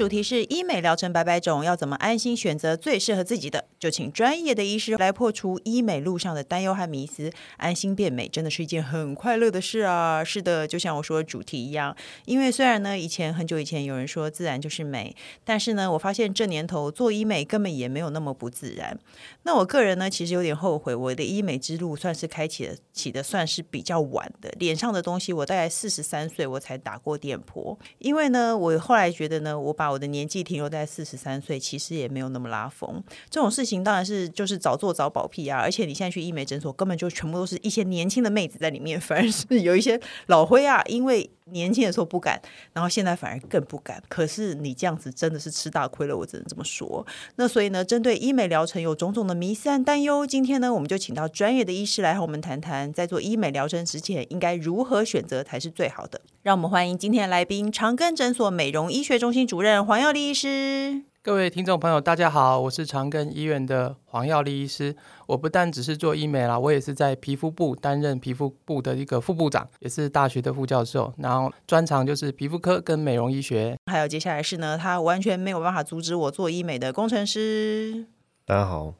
主题是医美疗程百百种，要怎么安心选择最适合自己的？就请专业的医师来破除医美路上的担忧和迷思。安心变美真的是一件很快乐的事啊！是的，就像我说的主题一样。因为虽然呢，以前很久以前有人说自然就是美，但是呢，我发现这年头做医美根本也没有那么不自然。那我个人呢，其实有点后悔，我的医美之路算是开启的起的算是比较晚的。脸上的东西，我大概四十三岁我才打过电波，因为呢，我后来觉得呢，我把我的年纪停留在四十三岁，其实也没有那么拉风。这种事情当然是就是早做早保屁啊！而且你现在去医美诊所，根本就全部都是一些年轻的妹子在里面，反而是有一些老灰啊，因为年轻的时候不敢，然后现在反而更不敢。可是你这样子真的是吃大亏了，我只能这么说。那所以呢，针对医美疗程有种种的迷思和担忧，今天呢，我们就请到专业的医师来和我们谈谈，在做医美疗程之前应该如何选择才是最好的。让我们欢迎今天的来宾，长庚诊所美容医学中心主任黄耀丽医师。各位听众朋友，大家好，我是长庚医院的黄耀丽医师。我不但只是做医美啦，我也是在皮肤部担任皮肤部的一个副部长，也是大学的副教授。然后专长就是皮肤科跟美容医学。还有接下来是呢，他完全没有办法阻止我做医美的工程师。大家好，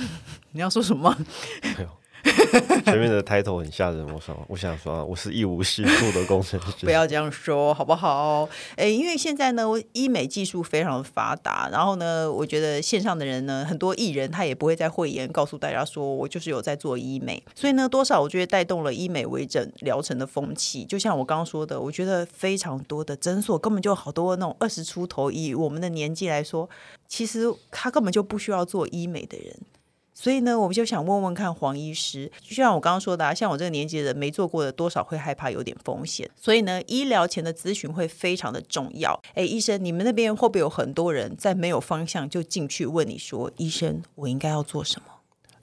你要说什么？前面的 title 很吓人，我说，我想说，我是一无是处的工程师。不要这样说，好不好？诶，因为现在呢，医美技术非常发达，然后呢，我觉得线上的人呢，很多艺人他也不会在会言告诉大家说我就是有在做医美，所以呢，多少我觉得带动了医美微整疗程的风气。就像我刚刚说的，我觉得非常多的诊所根本就好多那种二十出头，以我们的年纪来说，其实他根本就不需要做医美的人。所以呢，我们就想问问看黄医师，就像我刚刚说的啊，像我这个年纪的人没做过的，多少会害怕有点风险。所以呢，医疗前的咨询会非常的重要。哎，医生，你们那边会不会有很多人在没有方向就进去问你说，医生，我应该要做什么？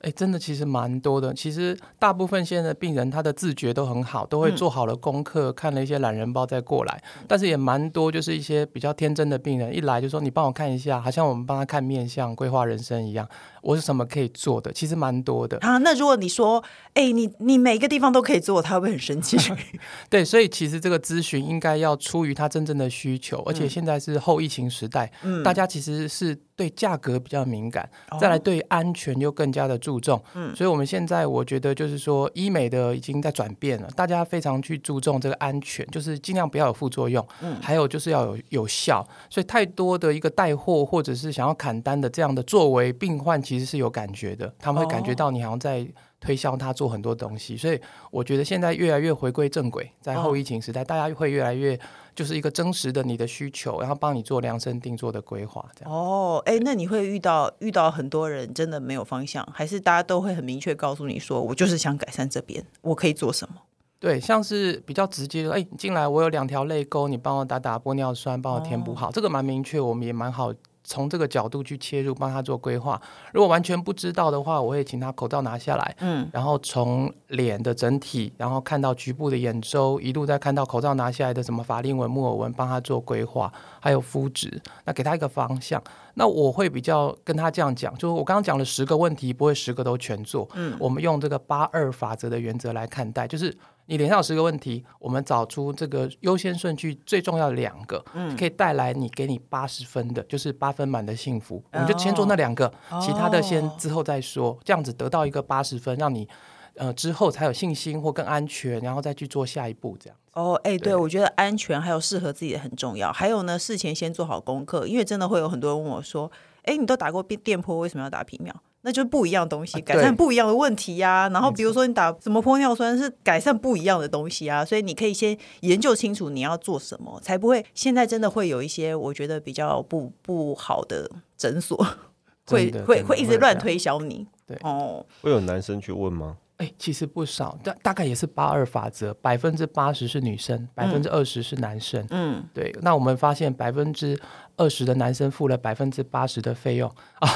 哎，真的其实蛮多的。其实大部分现在的病人他的自觉都很好，都会做好了功课，嗯、看了一些懒人包再过来。但是也蛮多，就是一些比较天真的病人，一来就说你帮我看一下，好像我们帮他看面相、规划人生一样。我是什么可以做的？其实蛮多的啊。那如果你说，哎，你你每个地方都可以做，他会不会很生气？对，所以其实这个咨询应该要出于他真正的需求，而且现在是后疫情时代，嗯，大家其实是对价格比较敏感，嗯、再来对安全又更加的注重，嗯，所以我们现在我觉得就是说医美的已经在转变了，大家非常去注重这个安全，就是尽量不要有副作用，嗯，还有就是要有有效，所以太多的一个带货或者是想要砍单的这样的作为，病患。其实是有感觉的，他们会感觉到你好像在推销他做很多东西，所以我觉得现在越来越回归正轨，在后疫情时代，大家会越来越就是一个真实的你的需求，然后帮你做量身定做的规划。这样哦，哎，那你会遇到遇到很多人真的没有方向，还是大家都会很明确告诉你说，我就是想改善这边，我可以做什么？对，像是比较直接的，哎，进来我有两条泪沟，你帮我打打玻尿酸，帮我填补好，哦、这个蛮明确，我们也蛮好。从这个角度去切入，帮他做规划。如果完全不知道的话，我会请他口罩拿下来，嗯，然后从脸的整体，然后看到局部的眼周，一路再看到口罩拿下来的什么法令纹、木偶纹，帮他做规划，还有肤质，那给他一个方向。那我会比较跟他这样讲，就是我刚刚讲了十个问题，不会十个都全做，嗯，我们用这个八二法则的原则来看待，就是。你脸上有十个问题，我们找出这个优先顺序最重要的两个，嗯，可以带来你给你八十分的，就是八分满的幸福，哦、我们就先做那两个，哦、其他的先之后再说，这样子得到一个八十分，让你呃之后才有信心或更安全，然后再去做下一步这样。哦，哎，对，我觉得安全还有适合自己的很重要，还有呢，事前先做好功课，因为真的会有很多人问我说，哎，你都打过电电波，为什么要打皮秒？那就是不一样的东西，改善不一样的问题呀、啊。然后比如说你打什么玻尿酸是改善不一样的东西啊，所以你可以先研究清楚你要做什么，才不会现在真的会有一些我觉得比较不不好的诊所 会会会一直乱推销你。对哦，会有男生去问吗？哎，其实不少，但大概也是八二法则，百分之八十是女生，百分之二十是男生。嗯，对。那我们发现百分之二十的男生付了百分之八十的费用啊，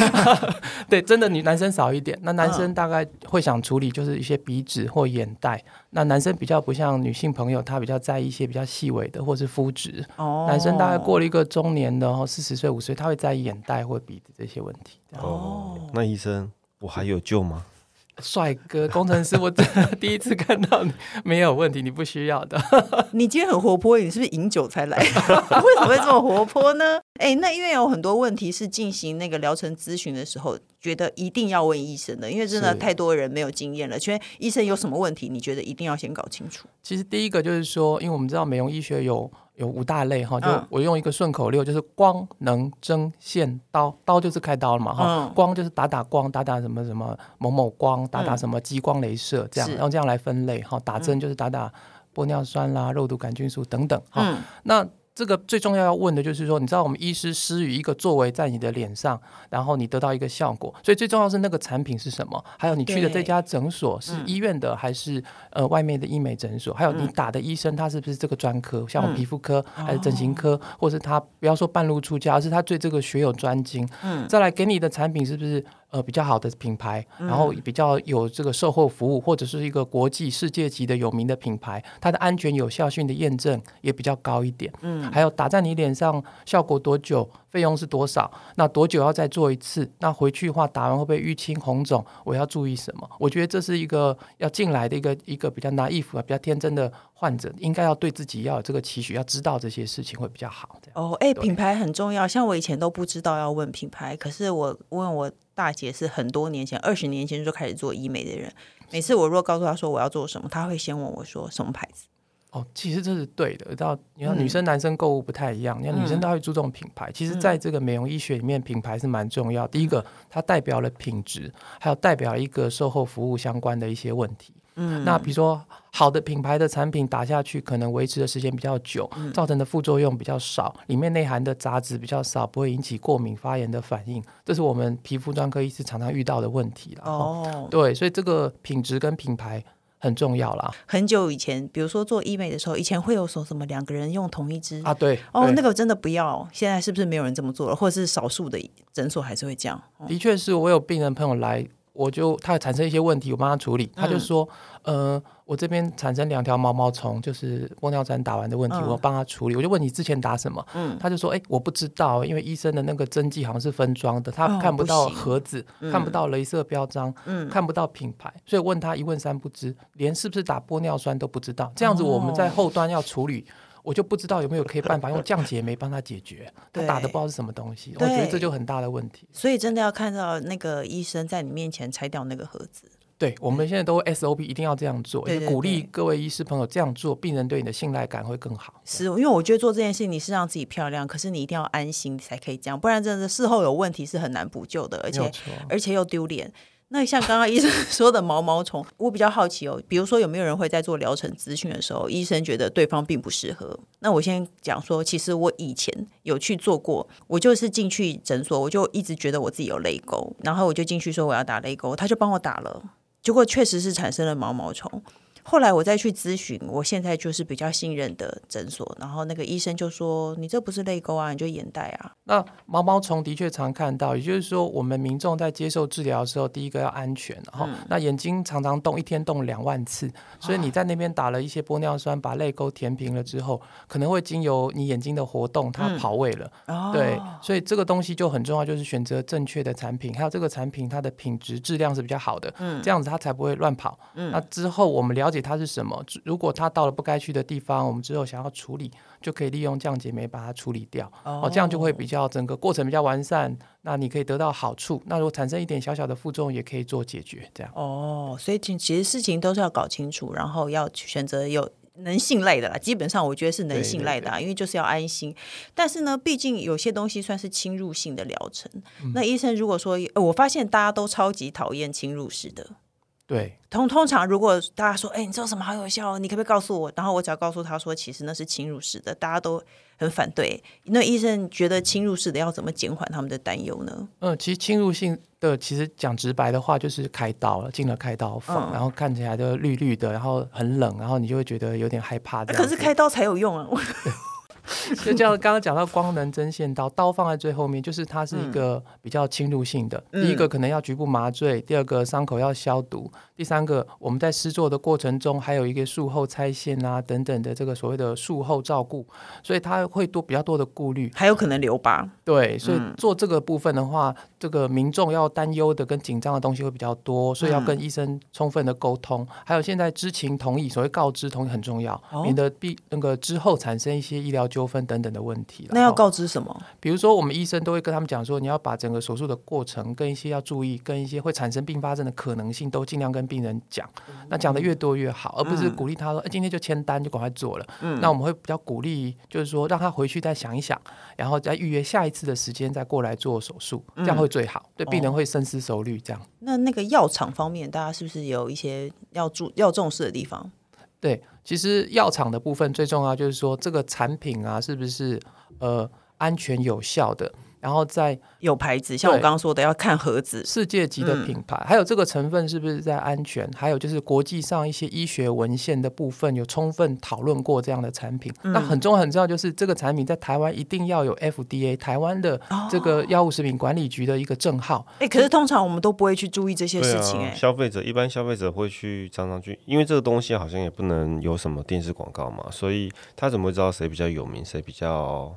对，真的女男生少一点。那男生大概会想处理就是一些鼻子或眼袋。那男生比较不像女性朋友，他比较在意一些比较细微的或是肤质。哦。男生大概过了一个中年的，然后四十岁五十岁，他会在意眼袋或鼻子这些问题。哦。那医生，我还有救吗？帅哥工程师，我真的第一次看到你，没有问题，你不需要的。你今天很活泼，你是不是饮酒才来？为什么会这么活泼呢？哎，那因为有很多问题是进行那个疗程咨询的时候，觉得一定要问医生的，因为真的太多人没有经验了。所以医生有什么问题？你觉得一定要先搞清楚？其实第一个就是说，因为我们知道美容医学有。有五大类哈，就我用一个顺口溜，就是光能针线刀，刀就是开刀了嘛哈，光就是打打光，打打什么什么某某光，打打什么激光镭射这样，然后这样来分类哈，打针就是打打玻尿酸啦、肉毒杆菌素等等哈，那。这个最重要要问的就是说，你知道我们医师施予一个作为在你的脸上，然后你得到一个效果，所以最重要是那个产品是什么，还有你去的这家诊所是医院的还是呃外面的医美诊所，还有你打的医生他是不是这个专科，像我皮肤科还是整形科，或是他不要说半路出家，而是他对这个学有专精，嗯，再来给你的产品是不是？呃，比较好的品牌，然后比较有这个售后服务，或者是一个国际世界级的有名的品牌，它的安全有效性的验证也比较高一点。嗯，还有打在你脸上效果多久，费用是多少？那多久要再做一次？那回去的话打完会不会淤青红肿？我要注意什么？我觉得这是一个要进来的一个一个比较 naive 啊，比较天真的患者，应该要对自己要有这个期许，要知道这些事情会比较好。哦，哎，品牌很重要。像我以前都不知道要问品牌，可是我问我。大姐是很多年前，二十年前就开始做医美的人。每次我若告诉她说我要做什么，她会先问我说什么牌子。哦，其实这是对的。到你看，女生男生购物不太一样。你看女生都会注重品牌。其实，在这个美容医学里面，品牌是蛮重要。第一个，它代表了品质，还有代表一个售后服务相关的一些问题。嗯，那比如说好的品牌的产品打下去，可能维持的时间比较久，造成的副作用比较少，里面内含的杂质比较少，不会引起过敏发炎的反应，这是我们皮肤专科医师常常遇到的问题了。哦，对，所以这个品质跟品牌很重要啦。很久以前，比如说做医美的时候，以前会有说什么两个人用同一支啊？对，哦，那个真的不要。现在是不是没有人这么做了，或者是少数的诊所还是会这样？的确是我有病人朋友来。我就他产生一些问题，我帮他处理。他就说，嗯、呃，我这边产生两条毛毛虫，就是玻尿酸打完的问题，嗯、我帮他处理。我就问你之前打什么？嗯，他就说，哎、欸，我不知道，因为医生的那个针剂好像是分装的，他看不到盒子，哦、看不到镭射标章，嗯，看不到品牌，所以问他一问三不知，连是不是打玻尿酸都不知道。这样子我们在后端要处理。哦我就不知道有没有可以办法 用降解酶帮他解决，他打的不知道是什么东西，我觉得这就很大的问题。所以真的要看到那个医生在你面前拆掉那个盒子。对，我们现在都 SOP 一定要这样做，也鼓励各位医师朋友这样做，病人对你的信赖感会更好。是，因为我觉得做这件事情你是让自己漂亮，可是你一定要安心才可以这样，不然真的事后有问题是很难补救的，而且而且又丢脸。那像刚刚医生 说的毛毛虫，我比较好奇哦。比如说，有没有人会在做疗程咨询的时候，医生觉得对方并不适合？那我先讲说，其实我以前有去做过，我就是进去诊所，我就一直觉得我自己有泪沟，然后我就进去说我要打泪沟，他就帮我打了，结果确实是产生了毛毛虫。后来我再去咨询，我现在就是比较信任的诊所，然后那个医生就说：“你这不是泪沟啊，你就眼袋啊。”那毛毛虫的确常看到，也就是说，我们民众在接受治疗的时候，第一个要安全，然后、嗯、那眼睛常常动，一天动两万次，所以你在那边打了一些玻尿酸，把泪沟填平了之后，可能会经由你眼睛的活动，它跑位了。嗯、对，所以这个东西就很重要，就是选择正确的产品，还有这个产品它的品质质量是比较好的，嗯，这样子它才不会乱跑。嗯，那之后我们了解。它是什么？如果它到了不该去的地方，我们之后想要处理，就可以利用降解酶把它处理掉。哦，哦，这样就会比较整个过程比较完善。那你可以得到好处。那如果产生一点小小的副作用，也可以做解决。这样哦，所以其实事情都是要搞清楚，然后要选择有能信赖的啦。基本上我觉得是能信赖的，因为就是要安心。但是呢，毕竟有些东西算是侵入性的疗程。嗯，那医生如果说，呃，我发现大家都超级讨厌侵入式的。对，通通常如果大家说，哎，你知道什么好有效？你可不可以告诉我？然后我只要告诉他说，其实那是侵入式的，大家都很反对。那医生觉得侵入式的要怎么减缓他们的担忧呢？嗯，其实侵入性的，其实讲直白的话就是开刀了，进了开刀房，嗯、然后看起来就绿绿的，然后很冷，然后你就会觉得有点害怕。可是开刀才有用啊！就这样，刚刚讲到光能针线刀，刀放在最后面，就是它是一个比较侵入性的。嗯、第一个可能要局部麻醉，第二个伤口要消毒，第三个我们在施作的过程中，还有一个术后拆线啊等等的这个所谓的术后照顾，所以它会多比较多的顾虑，还有可能留疤。对，所以做这个部分的话，嗯、这个民众要担忧的跟紧张的东西会比较多，所以要跟医生充分的沟通。嗯、还有现在知情同意，所谓告知同意很重要，哦、免得必那个之后产生一些医疗。纠纷等等的问题，那要告知什么？比如说，我们医生都会跟他们讲说，你要把整个手术的过程跟一些要注意，跟一些会产生并发症的可能性，都尽量跟病人讲。嗯、那讲的越多越好，而不是鼓励他说，哎、嗯，今天就签单就赶快做了。嗯、那我们会比较鼓励，就是说让他回去再想一想，然后再预约下一次的时间再过来做手术，这样会最好，嗯、对病人会深思熟虑。这样。那那个药厂方面，大家是不是有一些要注要重视的地方？对，其实药厂的部分最重要就是说，这个产品啊，是不是呃安全有效的？然后在有牌子，像我刚刚说的，要看盒子，世界级的品牌，嗯、还有这个成分是不是在安全？还有就是国际上一些医学文献的部分，有充分讨论过这样的产品。嗯、那很重要很重要，就是这个产品在台湾一定要有 FDA 台湾的这个药物食品管理局的一个证号。哎、哦，可是通常我们都不会去注意这些事情、欸。哎、啊，消费者一般消费者会去常常去，因为这个东西好像也不能有什么电视广告嘛，所以他怎么会知道谁比较有名，谁比较？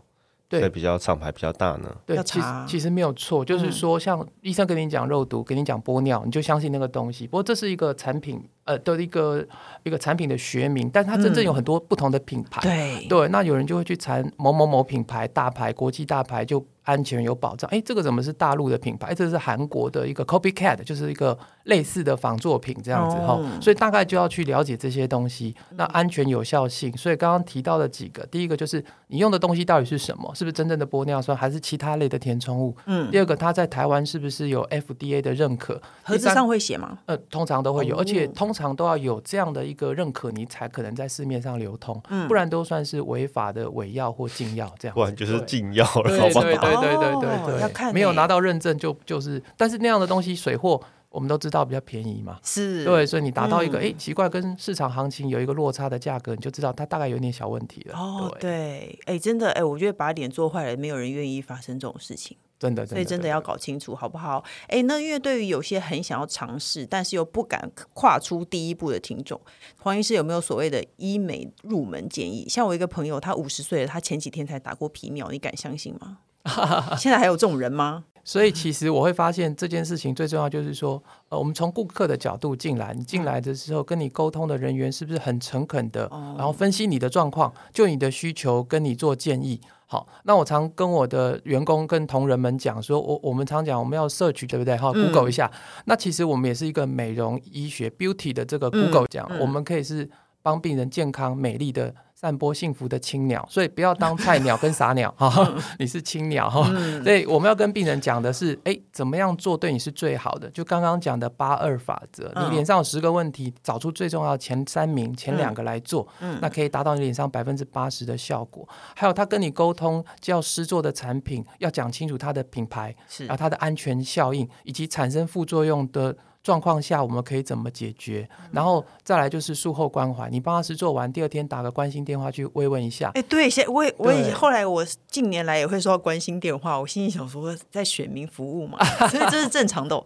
对，比较厂牌比较大呢。对，其实其实没有错，就是说，像医生跟你讲肉毒，跟你讲玻尿，你就相信那个东西。不过这是一个产品，呃，的一个一个产品的学名，但是它真正有很多不同的品牌。对对，那有人就会去查某某某品牌大牌，国际大牌就。安全有保障，哎，这个怎么是大陆的品牌？这是韩国的一个 copycat，就是一个类似的仿作品这样子哈。Oh. 所以大概就要去了解这些东西。那安全有效性，所以刚刚提到的几个，第一个就是你用的东西到底是什么？是不是真正的玻尿酸，还是其他类的填充物？嗯。第二个，它在台湾是不是有 FDA 的认可？盒子上会写吗？呃，通常都会有，oh. 而且通常都要有这样的一个认可，你才可能在市面上流通。嗯。不然都算是违法的伪药或禁药这样。不然就是禁药了，对对对对对对对。要看没有拿到认证就就是，但是那样的东西水货我们都知道比较便宜嘛，是对，所以你达到一个哎、嗯、奇怪跟市场行情有一个落差的价格，你就知道它大概有点小问题了。哦，对，哎，真的哎，我觉得把脸做坏了，没有人愿意发生这种事情，真的，所以真的要搞清楚好不好？哎，那因为对于有些很想要尝试，但是又不敢跨出第一步的听众，黄医师有没有所谓的医美入门建议？像我一个朋友，他五十岁了，他前几天才打过皮秒，你敢相信吗？现在还有这种人吗？所以其实我会发现这件事情最重要就是说，呃，我们从顾客的角度进来，你进来的时候跟你沟通的人员是不是很诚恳的，然后分析你的状况，就你的需求跟你做建议。好，那我常跟我的员工跟同仁们讲说，我我们常讲我们要 search 对不对？哈，Google 一下。那其实我们也是一个美容医学 beauty 的这个 Google 讲，我们可以是帮病人健康美丽的。散播幸福的青鸟，所以不要当菜鸟跟傻鸟 哈，你是青鸟哈。所以我们要跟病人讲的是，哎，怎么样做对你是最好的？就刚刚讲的八二法则，你脸上有十个问题，找出最重要的前三名、前两个来做，那可以达到你脸上百分之八十的效果。还有他跟你沟通，就要施作的产品要讲清楚它的品牌，是，然后它的安全效应以及产生副作用的。状况下我们可以怎么解决？然后再来就是术后关怀，你帮他施做完，第二天打个关心电话去慰问一下。哎，对，现我也我也后来我近年来也会收到关心电话，我心里想说在选民服务嘛，所以这是正常的。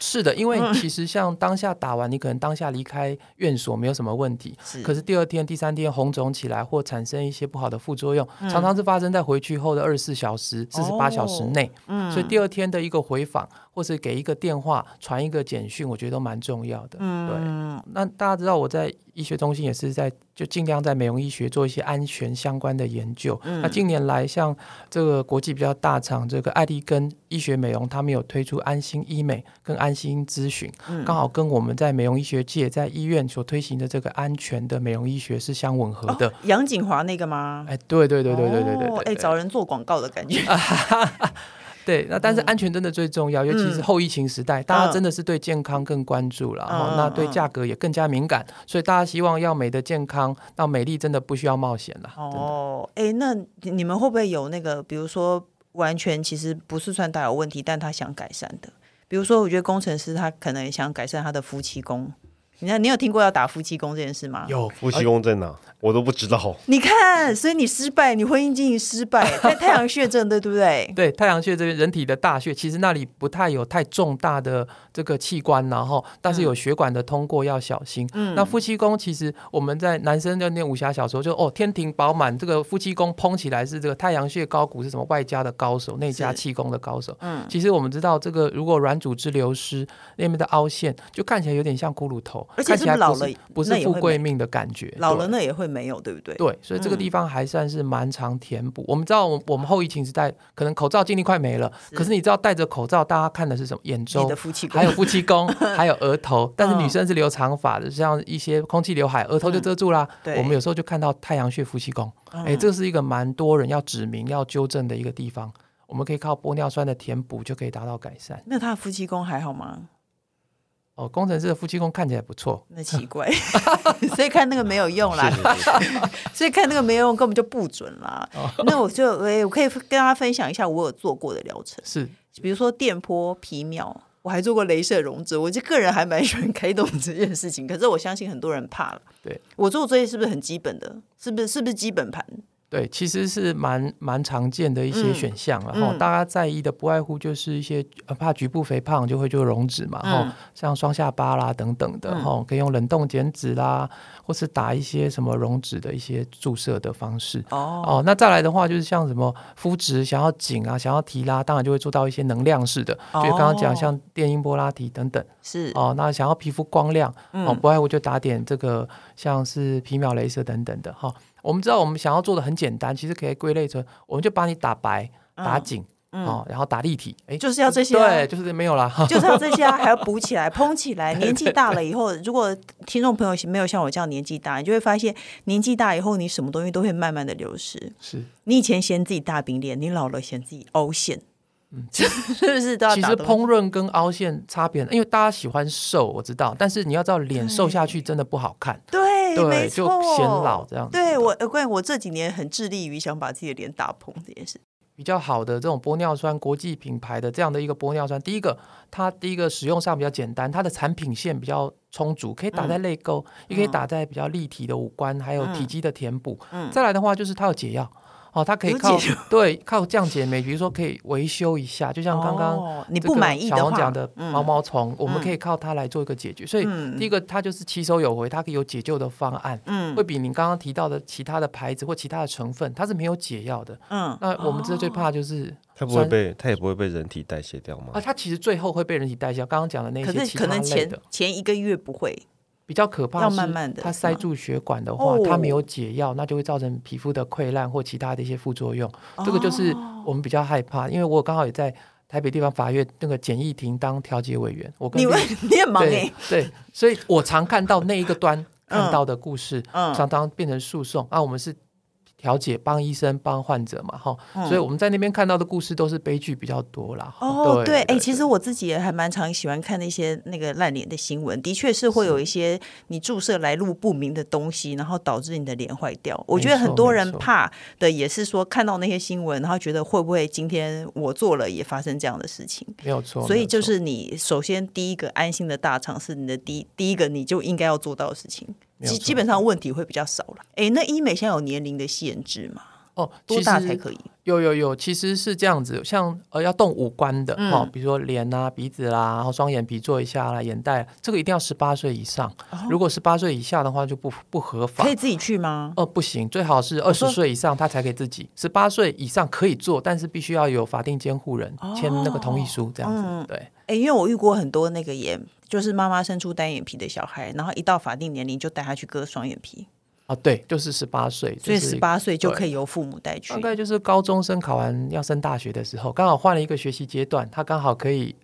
是的，因为其实像当下打完，你可能当下离开院所没有什么问题，是。可是第二天、第三天红肿起来或产生一些不好的副作用，常常是发生在回去后的二十四小时、四十八小时内。嗯，所以第二天的一个回访，或是给一个电话传一个简讯我觉得都蛮重要的。嗯。对。那大家知道我在医学中心也是在就尽量在美容医学做一些安全相关的研究。那近年来像这个国际比较大厂这个艾丽根医学美容他们有推出安心医美跟安心咨询刚好跟我们在美容医学界在医院所推行的这个安全的美容医学是相吻合的。杨景华那个吗？哎对对对对对对。哎找人做广告的感觉。对，那但是安全真的最重要，嗯、尤其是后疫情时代，大家真的是对健康更关注了，哈、嗯，那对价格也更加敏感，所以大家希望要美的健康，那美丽真的不需要冒险了。哦，哎，那你们会不会有那个，比如说完全其实不是算大有问题，但他想改善的，比如说我觉得工程师他可能想改善他的夫妻宫。你看，你有听过要打夫妻宫这件事吗？有，夫妻宫在哪？欸、我都不知道。你看，所以你失败，你婚姻经营失败，在太阳穴这对对不对？对，太阳穴这边人体的大穴，其实那里不太有太重大的这个器官，然后但是有血管的通过要小心。嗯，那夫妻宫其实我们在男生在念武侠小说就哦，天庭饱满，这个夫妻宫膨起来是这个太阳穴高骨是什么外家的高手，内家气功的高手。嗯，其实我们知道这个如果软组织流失，那边的凹陷就看起来有点像骷髅头，而且是不是老了不是富贵命的感觉，老了那也会没有，对不对？对，所以这个地方还算是蛮常填补。我们知道，我我们后疫情时代可能口罩尽力快没了，可是你知道戴着口罩，大家看的是什么？眼周，还有夫妻宫，还有额头。但是女生是留长发的，像一些空气刘海，额头就遮住啦。我们有时候就看到太阳穴、夫妻宫，哎，这是一个蛮多人要指明、要纠正的一个地方。我们可以靠玻尿酸的填补就可以达到改善。那他的夫妻宫还好吗？哦，工程师的夫妻宫看起来不错，那奇怪，所以看那个没有用啦，所以看那个没有用根本就不准啦。哦、那我就诶，我可以跟大家分享一下我有做过的疗程，是比如说电波、皮秒，我还做过镭射溶脂。我这个人还蛮喜欢开动这件事情，可是我相信很多人怕了。对，我做这些是不是很基本的？是不是是不是基本盘？对，其实是蛮蛮常见的一些选项，然后、嗯、大家在意的不外乎就是一些怕局部肥胖就会做溶脂嘛，然后、嗯、像双下巴啦等等的，哈、嗯，可以用冷冻减脂啦，或是打一些什么溶脂的一些注射的方式。哦，哦，那再来的话就是像什么肤质想要紧啊，想要提拉，当然就会做到一些能量式的，哦、就刚刚讲像电音波拉提等等。是哦，那想要皮肤光亮，嗯、哦，不外乎就打点这个像是皮秒镭射等等的，哈、哦。我们知道，我们想要做的很简单，其实可以归类成，我们就把你打白、打紧，哦，然后打立体，哎，就是要这些，对，就是没有啦，就是要这些，还要补起来、膨起来。年纪大了以后，如果听众朋友没有像我这样年纪大，你就会发现，年纪大以后，你什么东西都会慢慢的流失。是。你以前嫌自己大饼脸，你老了嫌自己凹陷，嗯，是不是都要？其实烹饪跟凹陷差别，因为大家喜欢瘦，我知道，但是你要知道，脸瘦下去真的不好看。对。对，没错，就显老这样子。对我，关于我这几年很致力于想把自己的脸打蓬这件事。比较好的这种玻尿酸，国际品牌的这样的一个玻尿酸，第一个它第一个使用上比较简单，它的产品线比较充足，可以打在泪沟，嗯、也可以打在比较立体的五官，还有体积的填补。嗯、再来的话就是它有解药。哦，它可以靠对靠降解酶，比如说可以维修一下，就像刚刚你不满意的小王讲的毛毛虫，我们可以靠它来做一个解决。所以第一个它就是起手有回，它可以有解救的方案，嗯，会比您刚刚提到的其他的牌子或其他的成分，它是没有解药的，嗯。那我们这最怕就是它不会被它也不会被人体代谢掉吗？啊，它其实最后会被人体代谢。刚刚讲的那些其他类的，可能前前一个月不会。比较可怕是，它塞住血管的话，它没有解药，那就会造成皮肤的溃烂或其他的一些副作用。这个就是我们比较害怕，因为我刚好也在台北地方法院那个简易庭当调解委员。我跟你你很忙哎，对，所以我常看到那一个端 看到的故事，常常变成诉讼啊。我们是。调解帮医生帮患者嘛，哈，所以我们在那边看到的故事都是悲剧比较多啦。哦，对，哎，其实我自己也还蛮常喜欢看那些那个烂脸的新闻，的确是会有一些你注射来路不明的东西，然后导致你的脸坏掉。我觉得很多人怕的也是说看到那些新闻，然后觉得会不会今天我做了也发生这样的事情？没有错。所以就是你首先第一个安心的大厂是你的第第一个你就应该要做到的事情。基基本上问题会比较少了。哎，那医美现在有年龄的限制吗？哦，多大才可以？有有有，其实是这样子，像呃要动五官的哈，比如说脸啊、鼻子啦，然后双眼皮做一下啦，眼袋，这个一定要十八岁以上。如果十八岁以下的话，就不不合法。可以自己去吗？哦，不行，最好是二十岁以上他才可以自己。十八岁以上可以做，但是必须要有法定监护人签那个同意书，这样子。对。哎，因为我遇过很多那个眼。就是妈妈生出单眼皮的小孩，然后一到法定年龄就带他去割双眼皮。啊，对，就是十八岁，所以十八岁就可以由父母带去。大概就是高中生考完要升大学的时候，刚好换了一个学习阶段，他刚好可以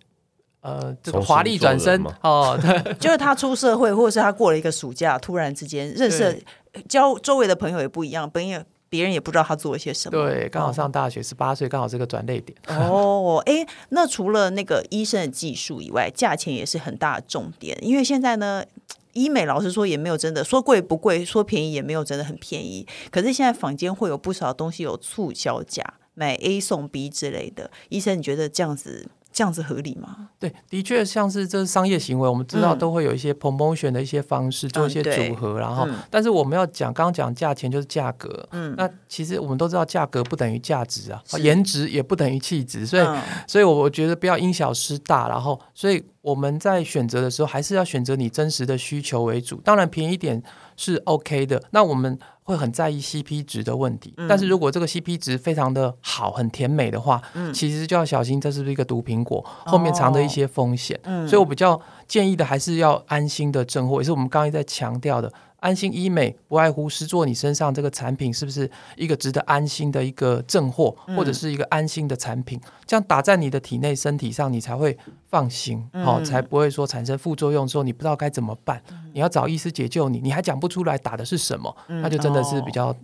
呃这个华丽转身哦，对，就是他出社会，或者是他过了一个暑假，突然之间认识交周围的朋友也不一样，朋友。别人也不知道他做了些什么。对，刚好上大学，十八岁刚好是个转捩点。哦，哎，那除了那个医生的技术以外，价钱也是很大的重点。因为现在呢，医美老实说也没有真的说贵不贵，说便宜也没有真的很便宜。可是现在坊间会有不少东西有促销价，买 A 送 B 之类的。医生，你觉得这样子？这样子合理吗？对，的确像是这是商业行为，我们知道都会有一些 promotion 的一些方式，嗯、做一些组合，然后，嗯、但是我们要讲，刚刚讲价钱就是价格，嗯，那其实我们都知道价格不等于价值啊，颜值也不等于气质，所以，嗯、所以我觉得不要因小失大，然后，所以我们在选择的时候，还是要选择你真实的需求为主，当然便宜一点是 OK 的，那我们。会很在意 CP 值的问题，嗯、但是如果这个 CP 值非常的好，很甜美的话，嗯、其实就要小心这是不是一个毒苹果，后面藏着一些风险。哦、所以我比较建议的还是要安心的正货，也是我们刚才在强调的。安心医美不外乎是做你身上这个产品是不是一个值得安心的一个正货，或者是一个安心的产品，这样打在你的体内身体上，你才会放心，好，才不会说产生副作用之后你不知道该怎么办，你要找医师解救你，你还讲不出来打的是什么，那就真的是比较。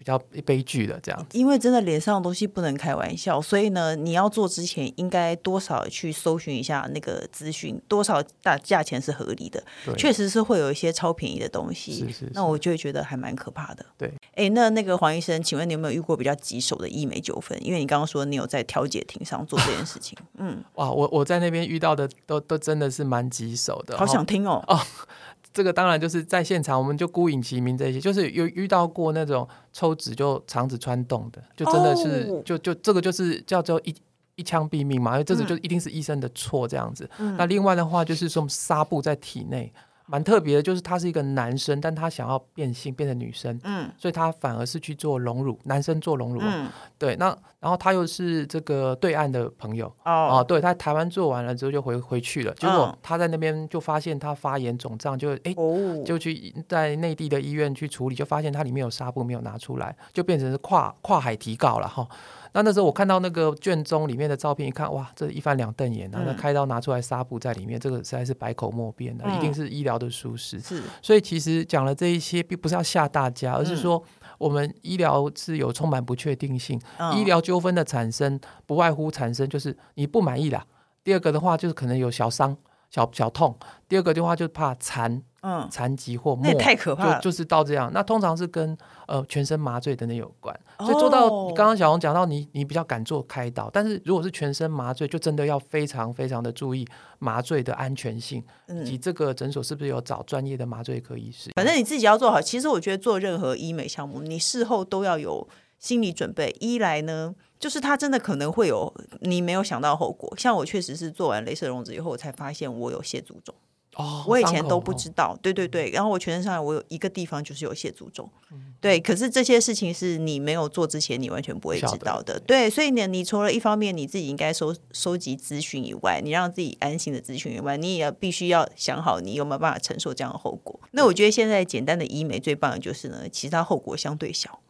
比较悲剧的这样，因为真的脸上的东西不能开玩笑，所以呢，你要做之前应该多少去搜寻一下那个资讯，多少大价钱是合理的。对确实是会有一些超便宜的东西，是是是，那我就会觉得还蛮可怕的。对，哎，那那个黄医生，请问你有没有遇过比较棘手的医美纠纷？因为你刚刚说你有在调解庭上做这件事情，嗯，哇，我我在那边遇到的都都真的是蛮棘手的，好想听哦。哦 这个当然就是在现场，我们就孤影其名这些，就是有遇到过那种抽脂就肠子穿洞的，就真的是、oh. 就就这个就是叫做一一枪毙命嘛，因为这个就一定是医生的错这样子。嗯、那另外的话就是说纱布在体内。蛮特别的，就是他是一个男生，但他想要变性变成女生，嗯，所以他反而是去做隆乳，男生做隆乳，嗯，对，那然后他又是这个对岸的朋友，哦，啊、对他台湾做完了之后就回回去了，结果他在那边就发现他发炎肿胀，就哎，哦、就去在内地的医院去处理，就发现他里面有纱布没有拿出来，就变成是跨跨海提告了哈。那那时候我看到那个卷宗里面的照片，一看哇，这一翻两瞪眼，然后那开刀拿出来纱布在里面，嗯、这个实在是百口莫辩的，嗯、一定是医疗的舒适。是，所以其实讲了这一些，并不是要吓大家，而是说我们医疗是有充满不确定性，嗯、医疗纠纷的产生不外乎产生就是你不满意啦，第二个的话就是可能有小伤、小小痛，第二个的话就是怕残。嗯，残疾或末，那太可怕了，就就是到这样。那通常是跟呃全身麻醉等等有关，哦、所以做到刚刚小红讲到你，你比较敢做开刀，但是如果是全身麻醉，就真的要非常非常的注意麻醉的安全性，以及这个诊所是不是有找专业的麻醉科医师。反正你自己要做好。其实我觉得做任何医美项目，你事后都要有心理准备。一来呢，就是他真的可能会有你没有想到后果。像我确实是做完镭射溶脂以后，我才发现我有血足肿。哦，我以前都不知道，对对对，然后我全身上下我有一个地方就是有血足肿，嗯、对，可是这些事情是你没有做之前，你完全不会知道的，对，所以呢，你除了一方面你自己应该收收集资讯以外，你让自己安心的资讯以外，你也要必须要想好你有没有办法承受这样的后果。那我觉得现在简单的医美最棒的就是呢，其实它后果相对小，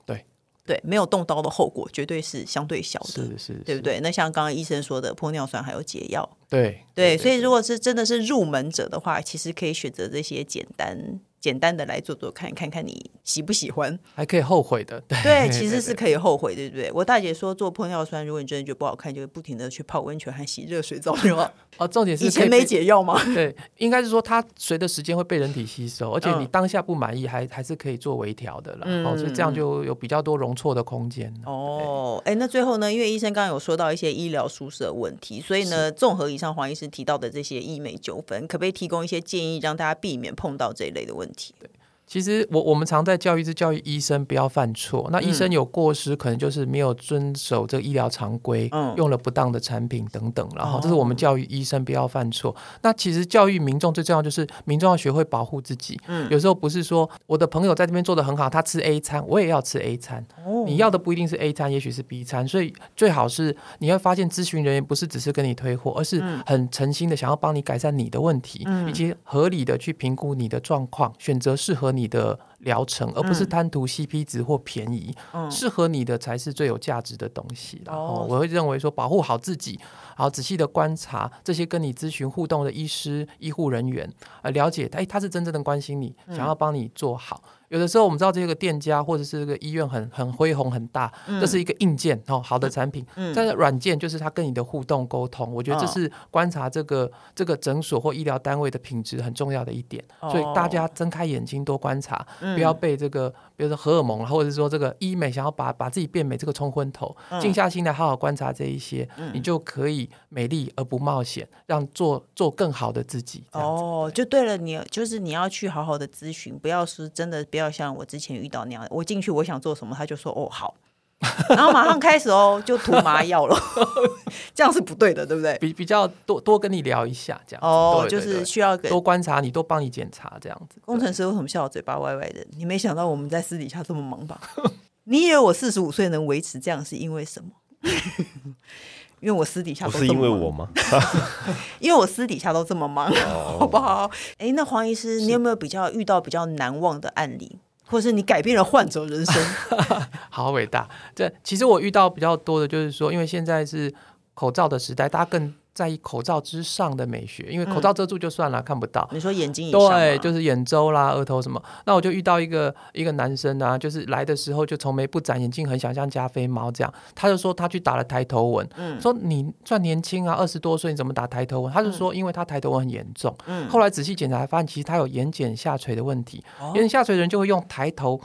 对。没有动刀的后果绝对是相对小的，是对不对？那像刚刚医生说的，玻尿酸还有解药，对对，对对，所以如果是真的是入门者的话，其实可以选择这些简单。简单的来做做看，看看你喜不喜欢，还可以后悔的。对，对，其实是可以后悔，对不对？我大姐说做玻尿酸，如果你真的觉得不好看，就会不停的去泡温泉和洗热水澡，对吗？哦，重点是以前没解药吗？对，应该是说它随着时间会被人体吸收，而且你当下不满意，还还是可以做微调的了。嗯、哦，所以这样就有比较多容错的空间。哦，哎，那最后呢？因为医生刚刚有说到一些医疗舒适的问题，所以呢，综合以上黄医师提到的这些医美纠纷，可不可以提供一些建议，让大家避免碰到这一类的问题？对。其实我我们常在教育是教育医生不要犯错。那医生有过失，可能就是没有遵守这个医疗常规，嗯、用了不当的产品等等。然后这是我们教育医生不要犯错。哦、那其实教育民众最重要就是民众要学会保护自己。嗯、有时候不是说我的朋友在这边做的很好，他吃 A 餐，我也要吃 A 餐。哦、你要的不一定是 A 餐，也许是 B 餐。所以最好是你会发现咨询人员不是只是跟你推货，而是很诚心的想要帮你改善你的问题，嗯、以及合理的去评估你的状况，选择适合你的。疗程，而不是贪图 CP 值或便宜。嗯，适合你的才是最有价值的东西。然后哦我会认为说，保护好自己，然后仔细的观察这些跟你咨询互动的医师、医护人员，呃，了解他，哎，他是真正的关心你，想要帮你做好。有的时候我们知道这个店家或者是这个医院很很恢宏很大，这是一个硬件哦，好的产品。嗯但是软件就是他跟你的互动沟通，我觉得这是观察这个这个诊所或医疗单位的品质很重要的一点。所以大家睁开眼睛多观察，不要被这个比如说荷尔蒙，或者是说这个医美想要把把自己变美这个冲昏头，静下心来好好观察这一些，你就可以美丽而不冒险，让做做更好的自己。哦，就对了，你就是你要去好好的咨询，不要说真的，不要像我之前遇到那样，我进去我想做什么，他就说哦好，然后马上开始哦就涂麻药了，这样是不对的，对不对？比比较多多跟你聊一下，这样哦，对对对就是需要多观察你，多帮你检查这样子。工程师为什么笑得嘴巴歪歪的？你没想到我们在私底下这么忙吧？你以为我四十五岁能维持这样是因为什么？因为我私底下不是都这么忙因为我吗？因为我私底下都这么忙，哦好不好？哎，那黄医师，你有没有比较遇到比较难忘的案例，或是你改变了患者人生？好伟大！这其实我遇到比较多的，就是说，因为现在是口罩的时代，大家更在意口罩之上的美学，因为口罩遮住就算了，看不到。你说眼睛以上，对，就是眼周啦、额头什么。那我就遇到一个一个男生啊，就是来的时候就愁眉不展，眼睛很想，像加菲猫这样。他就说他去打了抬头纹，嗯说你算年轻啊，二十多岁，你怎么打抬头纹？他就说因为他抬头纹很严重。嗯后来仔细检查，发现其实他有眼睑下垂的问题。哦眼睑下垂的人就会用抬头。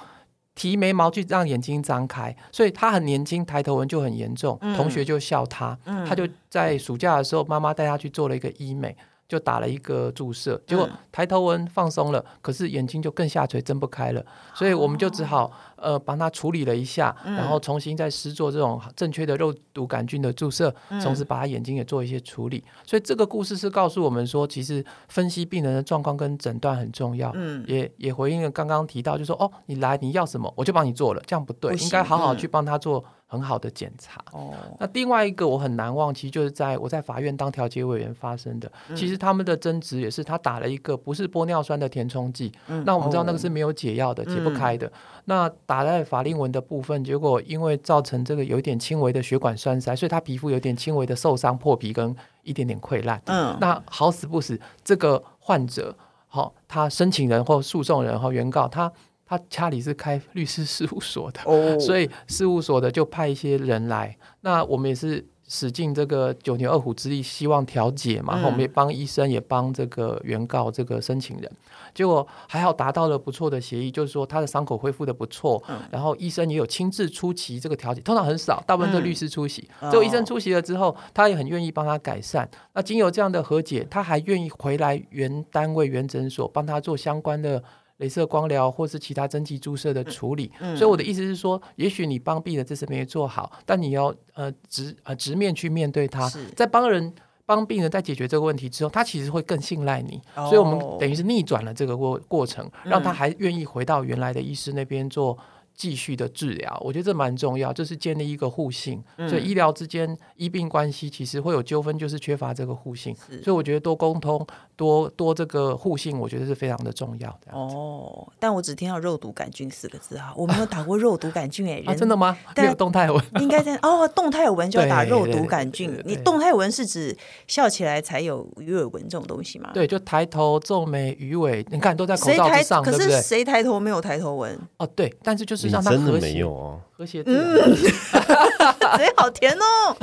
提眉毛去让眼睛张开，所以他很年轻，抬头纹就很严重，嗯。同学就笑他，他就在暑假的时候，妈妈带他去做了一个医美，就打了一个注射，结果抬头纹放松了，可是眼睛就更下垂，睁不开了，所以我们就只好呃帮他处理了一下，然后重新再施做这种正确的肉毒杆菌的注射，同时把他眼睛也做一些处理。所以这个故事是告诉我们说，其实分析病人的状况跟诊断很重要，嗯。也也回应了刚刚提到，就说哦，你来你要什么，我就帮你做了，这样不对，不应该好好嗯。去帮他做很好的检查。哦，那另外一个我很难忘，其实就是在我在法院当调解委员发生的。其实他们的争执也是他打了一个不是玻尿酸的填充剂，那我们知道那个是没有解药的，解不开的。那打在法令纹的部分，结果因为造成这个有一点轻微的血管栓塞，所以他皮肤有点轻微的受伤、破皮跟一点点溃烂。嗯，那好死不死，这个患者，好、他申请人或诉讼人和原告，他他家里是开律师事务所的，哦，所以事务所的就派一些人来，那我们也是使尽这个九牛二虎之力，希望调解嘛。然后我们也帮医生，也帮这个原告这个申请人，结果还好达到了不错的协议，就是说他的伤口恢复的不错，然后医生也有亲自出席这个调解，通常很少，大部分都律师出席。结果医生出席了之后，他也很愿意帮他改善。那经由这样的和解，他还愿意回来原单位原诊所帮他做相关的。镭射光疗或是其他针剂注射的处理，嗯。所以我的意思是说，也许你帮病人这次没做好，但你要呃直呃直面去面对他，在帮人帮病人在解决这个问题之后，他其实会更信赖你，哦所以我们等于是逆转了这个过过程，让他还愿意回到原来的医师那边做。继续的治疗，我觉得这蛮重要，这是建立一个互信。所以医疗之间医病关系其实会有纠纷，就是缺乏这个互信。所以我觉得多沟通、多多这个互信，我觉得是非常的重要。哦，但我只听到肉毒杆菌四个字哈，我没有打过肉毒杆菌 哎、啊，真的吗？但没有动态纹，应该在哦，动态纹就要打肉毒杆对菌你动态纹是指笑起来才有鱼尾纹这种东西吗？对，就抬头、皱眉、鱼尾，你看都在口罩之上，可是？谁抬头没有抬头纹？哦，对，但是就是你让它和谐真的没有哦。和谐自然。嘴好甜哦！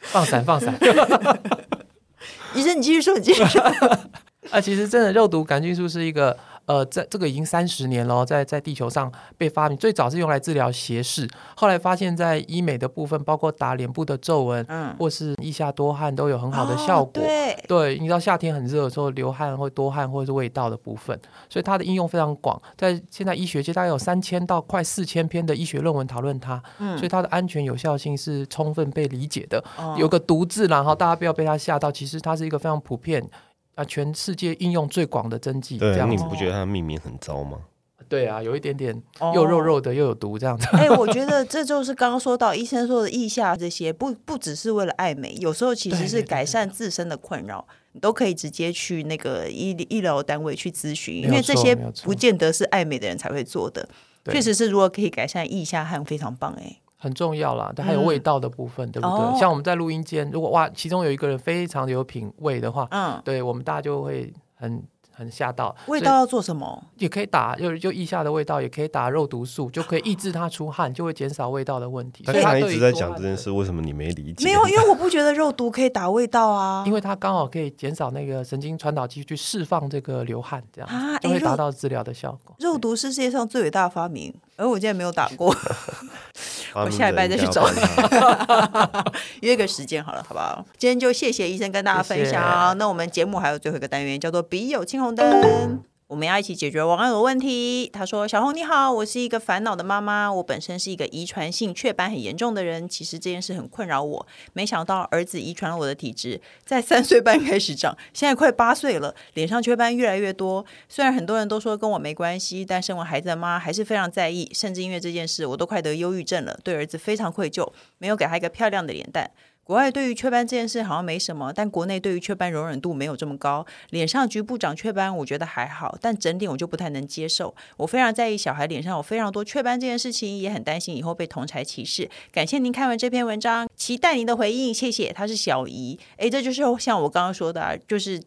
放闪放闪。医生，你继续说，你继续说。啊，其实真的肉毒杆菌素是一个呃，在这个已经三十年了，在在地球上被发明，最早是用来治疗斜视，后来发现在医美的部分，包括打脸部的皱纹，嗯或是腋下多汗都有很好的效果。哦对，对，你知道夏天很热的时候流汗会多汗或者是味道的部分，所以它的应用非常广，在现在医学界大概有三千到快四千篇的医学论文讨论它，嗯所以它的安全有效性是充分被理解的。哦有个毒字，然后大家不要被它吓到，其实它是一个非常普遍啊，全世界应用最广的针剂。这对，样子你不觉得它命名很糟吗？对啊，有一点点又肉肉的，又有毒这样子。哎、欸，我觉得这就是刚刚说到医生说的腋下这些，不不只是为了爱美，有时候其实是改善自身的困扰，你都可以直接去那个医医疗单位去咨询，因为这些不见得是爱美的人才会做的。确实是，如果可以改善腋下汗，非常棒哎、欸，很重要啦。但还有味道的部分，嗯、对不对？哦、像我们在录音间，如果哇，其中有一个人非常有品味的话，嗯，对我们大家就会很。很吓到，味道要做什么？也可以打，就就腋下的味道，也可以打肉毒素，就可以抑制它出汗，就会减少味道的问题。所以他一直在讲这件事，为什么你没理解？没有，因为我不觉得肉毒可以打味道啊。因为它刚好可以减少那个神经传导剂去释放这个流汗，这样啊，就会达到治疗的效果。肉毒是世界上最伟大的发明，而我今天没有打过。我下礼拜再去找你，约个时间好了，好不好？今天就谢谢医生跟大家分享。谢谢。那我们节目还有最后一个单元，叫做“笔友青红灯”。我们要一起解决网友的问题。他说：“小红你好，我是一个烦恼的妈妈。我本身是一个遗传性雀斑很严重的人，其实这件事很困扰我。没想到儿子遗传了我的体质，在三岁半开始长，现在快八岁了，脸上雀斑越来越多。虽然很多人都说跟我没关系，但身为孩子的妈还是非常在意，甚至因为这件事我都快得忧郁症了，对儿子非常愧疚，没有给他一个漂亮的脸蛋。”国外对于雀斑这件事好像没什么，但国内对于雀斑容忍度没有这么高。脸上局部长雀斑，我觉得还好，但整脸我就不太能接受。我非常在意小孩脸上有非常多雀斑这件事情，也很担心以后被同才歧视。感谢您看完这篇文章，期待您的回应，谢谢。他是小姨，诶，这就是像我刚刚说的啊，就是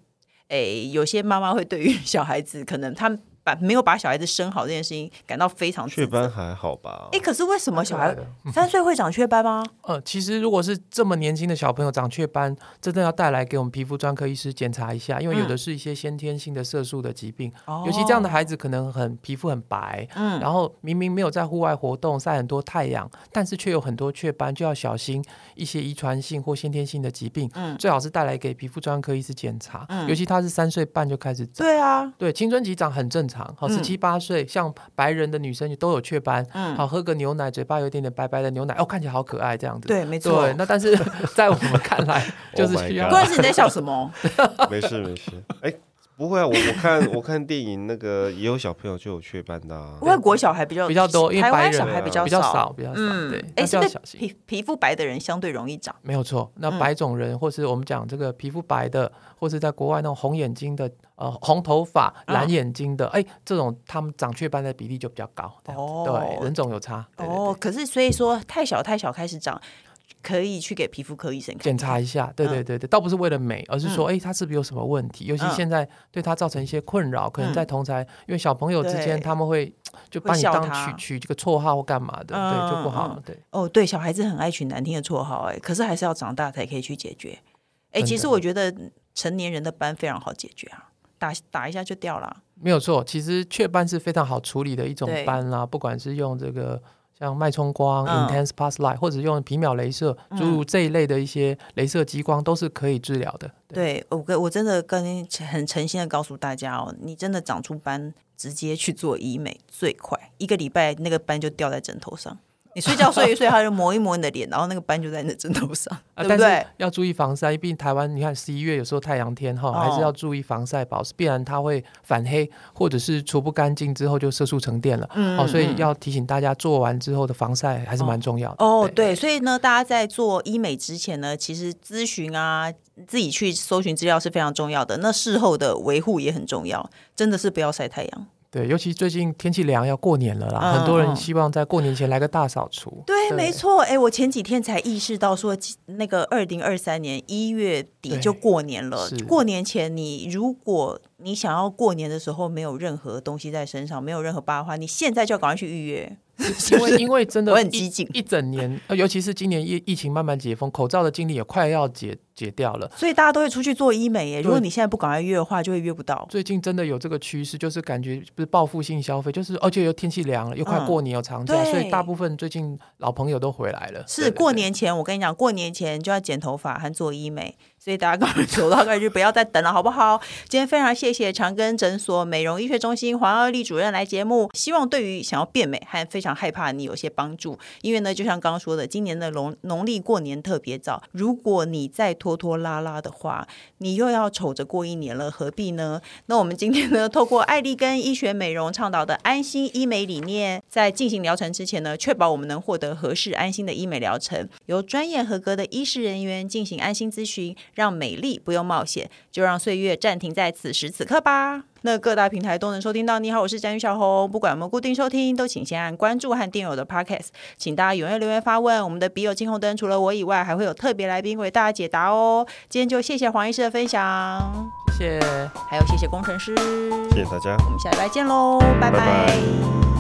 诶，有些妈妈会对于小孩子可能他们。把没有把小孩子生好这件事情感到非常雀斑还好吧？哎，可是为什么小孩三岁会长雀斑吗？呃，其实如果是这么年轻的小朋友长雀斑，真的要带来给我们皮肤专科医师检查一下，因为有的是一些先天性的色素的疾病，嗯、尤其这样的孩子可能很皮肤很白，嗯，然后明明没有在户外活动晒很多太阳，但是却有很多雀斑，就要小心一些遗传性或先天性的疾病，嗯，最好是带来给皮肤专科医师检查，嗯，尤其他是三岁半就开始长，对啊，对，青春期长很正常。好，十七八岁，像白人的女生都有雀斑。嗯，好，喝个牛奶，嘴巴有一点点白白的牛奶，哦，看起来好可爱，这样子。对，没错。对，那但是 在我们看来，就是需要。关键是你在笑什么？没事没事，哎。不会啊，我我看我看电影那个也有小朋友就有雀斑的啊，外国小孩比较比较多，因为白人小孩比较比较少，比较少。对，哎，是皮皮肤白的人相对容易长，没有错。那白种人或是我们讲这个皮肤白的，或是在国外那种红眼睛的，呃，红头发、蓝眼睛的，哎，这种他们长雀斑的比例就比较高。哦，对，人种有差。哦，可是所以说太小太小开始长。可以去给皮肤科医生检查一下，对对对对，嗯、倒不是为了美，而是说，哎、嗯，他是不是有什么问题？尤其现在对他造成一些困扰，嗯、可能在同才，因为小朋友之间他们会就把你当取取这个绰号或干嘛的，嗯、对，就不好。对，哦，对，小孩子很爱取难听的绰号，哎，可是还是要长大才可以去解决。哎，其实我觉得成年人的斑非常好解决啊，打打一下就掉了。没有错，其实雀斑是非常好处理的一种斑啦，对不管是用这个。像脉冲光、嗯、Intense Pulsed Light，或者用皮秒镭射，诸如这一类的一些镭射激光，都是可以治疗的。对，我跟我真的跟很诚心的告诉大家哦，你真的长出斑，直接去做医美最快，一个礼拜那个斑就掉在枕头上。你睡觉睡一睡，他就磨一磨你的脸，然后那个斑就在你的枕头上，对不对？要注意防晒，毕竟台湾你看十一月有时候太阳天哈，还是要注意防晒保湿，不然它会反黑，或者是除不干净之后就色素沉淀了。嗯，哦，所以要提醒大家做完之后的防晒还是蛮重要的。哦，对，所以呢，大家在做医美之前呢，其实咨询啊，自己去搜寻资料是非常重要的。那事后的维护也很重要，真的是不要晒太阳。对，尤其最近天气凉，要过年了啦，嗯、很多人希望在过年前来个大扫除。对，对没错。哎，我前几天才意识到说，那个二零二三年一月底就过年了。过年前，你如果你想要过年的时候没有任何东西在身上，没有任何疤的话，你现在就要赶快去预约。因为因为真的，很激进，一整年，尤其是今年疫疫情慢慢解封，口罩的禁令也快要解解掉了，所以大家都会出去做医美耶。如果你现在不赶快约的话，就会约不到。最近真的有这个趋势，就是感觉不是报复性消费，就是而且又天气凉了，又快过年有长假，所以大部分最近老朋友都回来了。是过年前，我跟你讲，过年前就要剪头发和做医美。所以大家赶快走到那就不要再等了，好不好？今天非常谢谢长庚诊所美容医学中心黄奥丽主任来节目，希望对于想要变美和非常害怕你有些帮助。因为呢，就像刚刚说的，今年的农农历过年特别早，如果你再拖拖拉拉的话，你又要瞅着过一年了，何必呢？那我们今天呢，透过艾丽根医学美容倡导的安心医美理念，在进行疗程之前呢，确保我们能获得合适安心的医美疗程，由专业合格的医师人员进行安心咨询，让美丽不用冒险，就让岁月暂停在此时此刻吧。那各大平台都能收听到。你好，我是詹宇小红。不管有没有固定收听，都请先按关注和订阅我的 Podcast。请大家踊跃留言发问。我们的笔友金红灯除了我以外，还会有特别来宾为大家解答哦。今天就谢谢黄医师的分享，谢谢，还有谢谢工程师，谢谢大家。我们下礼拜见喽，拜拜。拜拜。